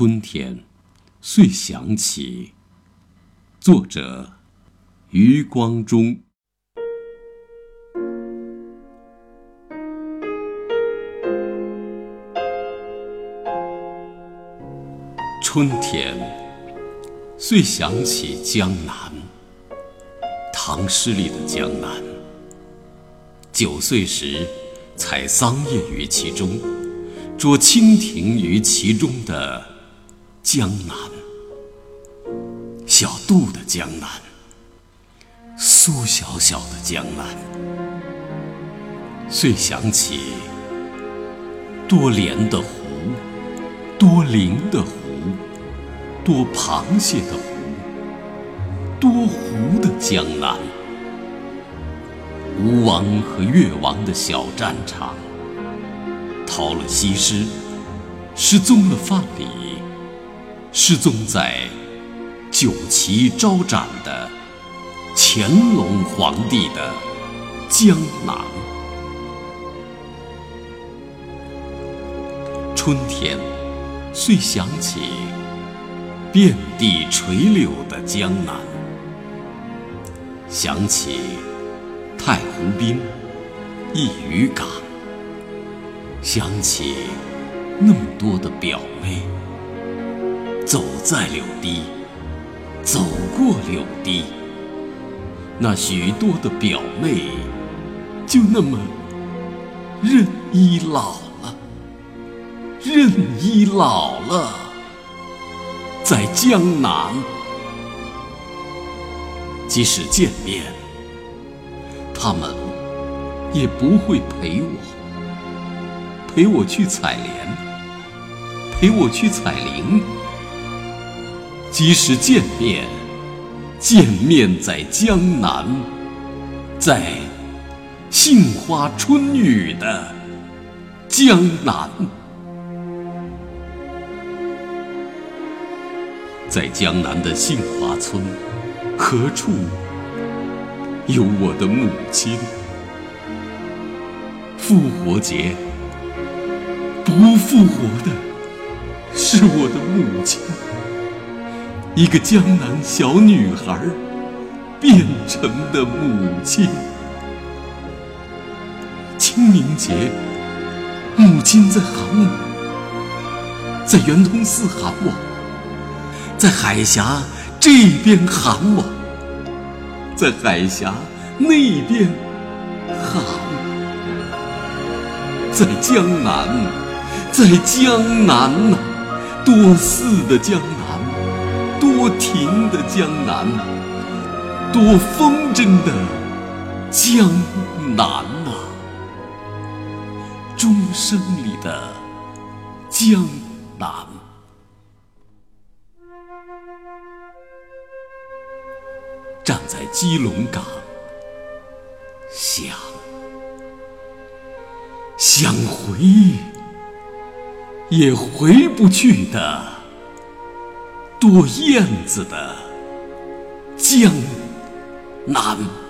春天，遂想起。作者：余光中。春天，遂想起江南。唐诗里的江南，九岁时采桑叶于其中，捉蜻蜓于其中的江南，小杜的江南，苏小小的江南，遂想起多莲的湖，多灵的湖，多螃蟹的湖。多湖的江南，吴王和越王的小战场，逃了西施，失踪了范蠡，失踪在酒旗招展的乾隆皇帝的江南。春天，遂想起遍地垂柳的江南。想起太湖滨、一渔港，想起那么多的表妹，走在柳堤，走过柳堤，那许多的表妹，就那么任依老了，任依老了，在江南。即使见面，他们也不会陪我，陪我去采莲，陪我去采菱。即使见面，见面在江南，在杏花春雨的江南，在江南的杏花村。何处有我的母亲？复活节不复活的是我的母亲，一个江南小女孩变成的母亲。清明节，母亲在喊我，在圆通寺喊我，在海峡。这边喊我，在海峡那边喊，在江南，在江南呐，多寺的江南，多情的江南，多风筝的江南呐，钟声里的江南。站在基隆港，想想回也回不去的做燕子的江南。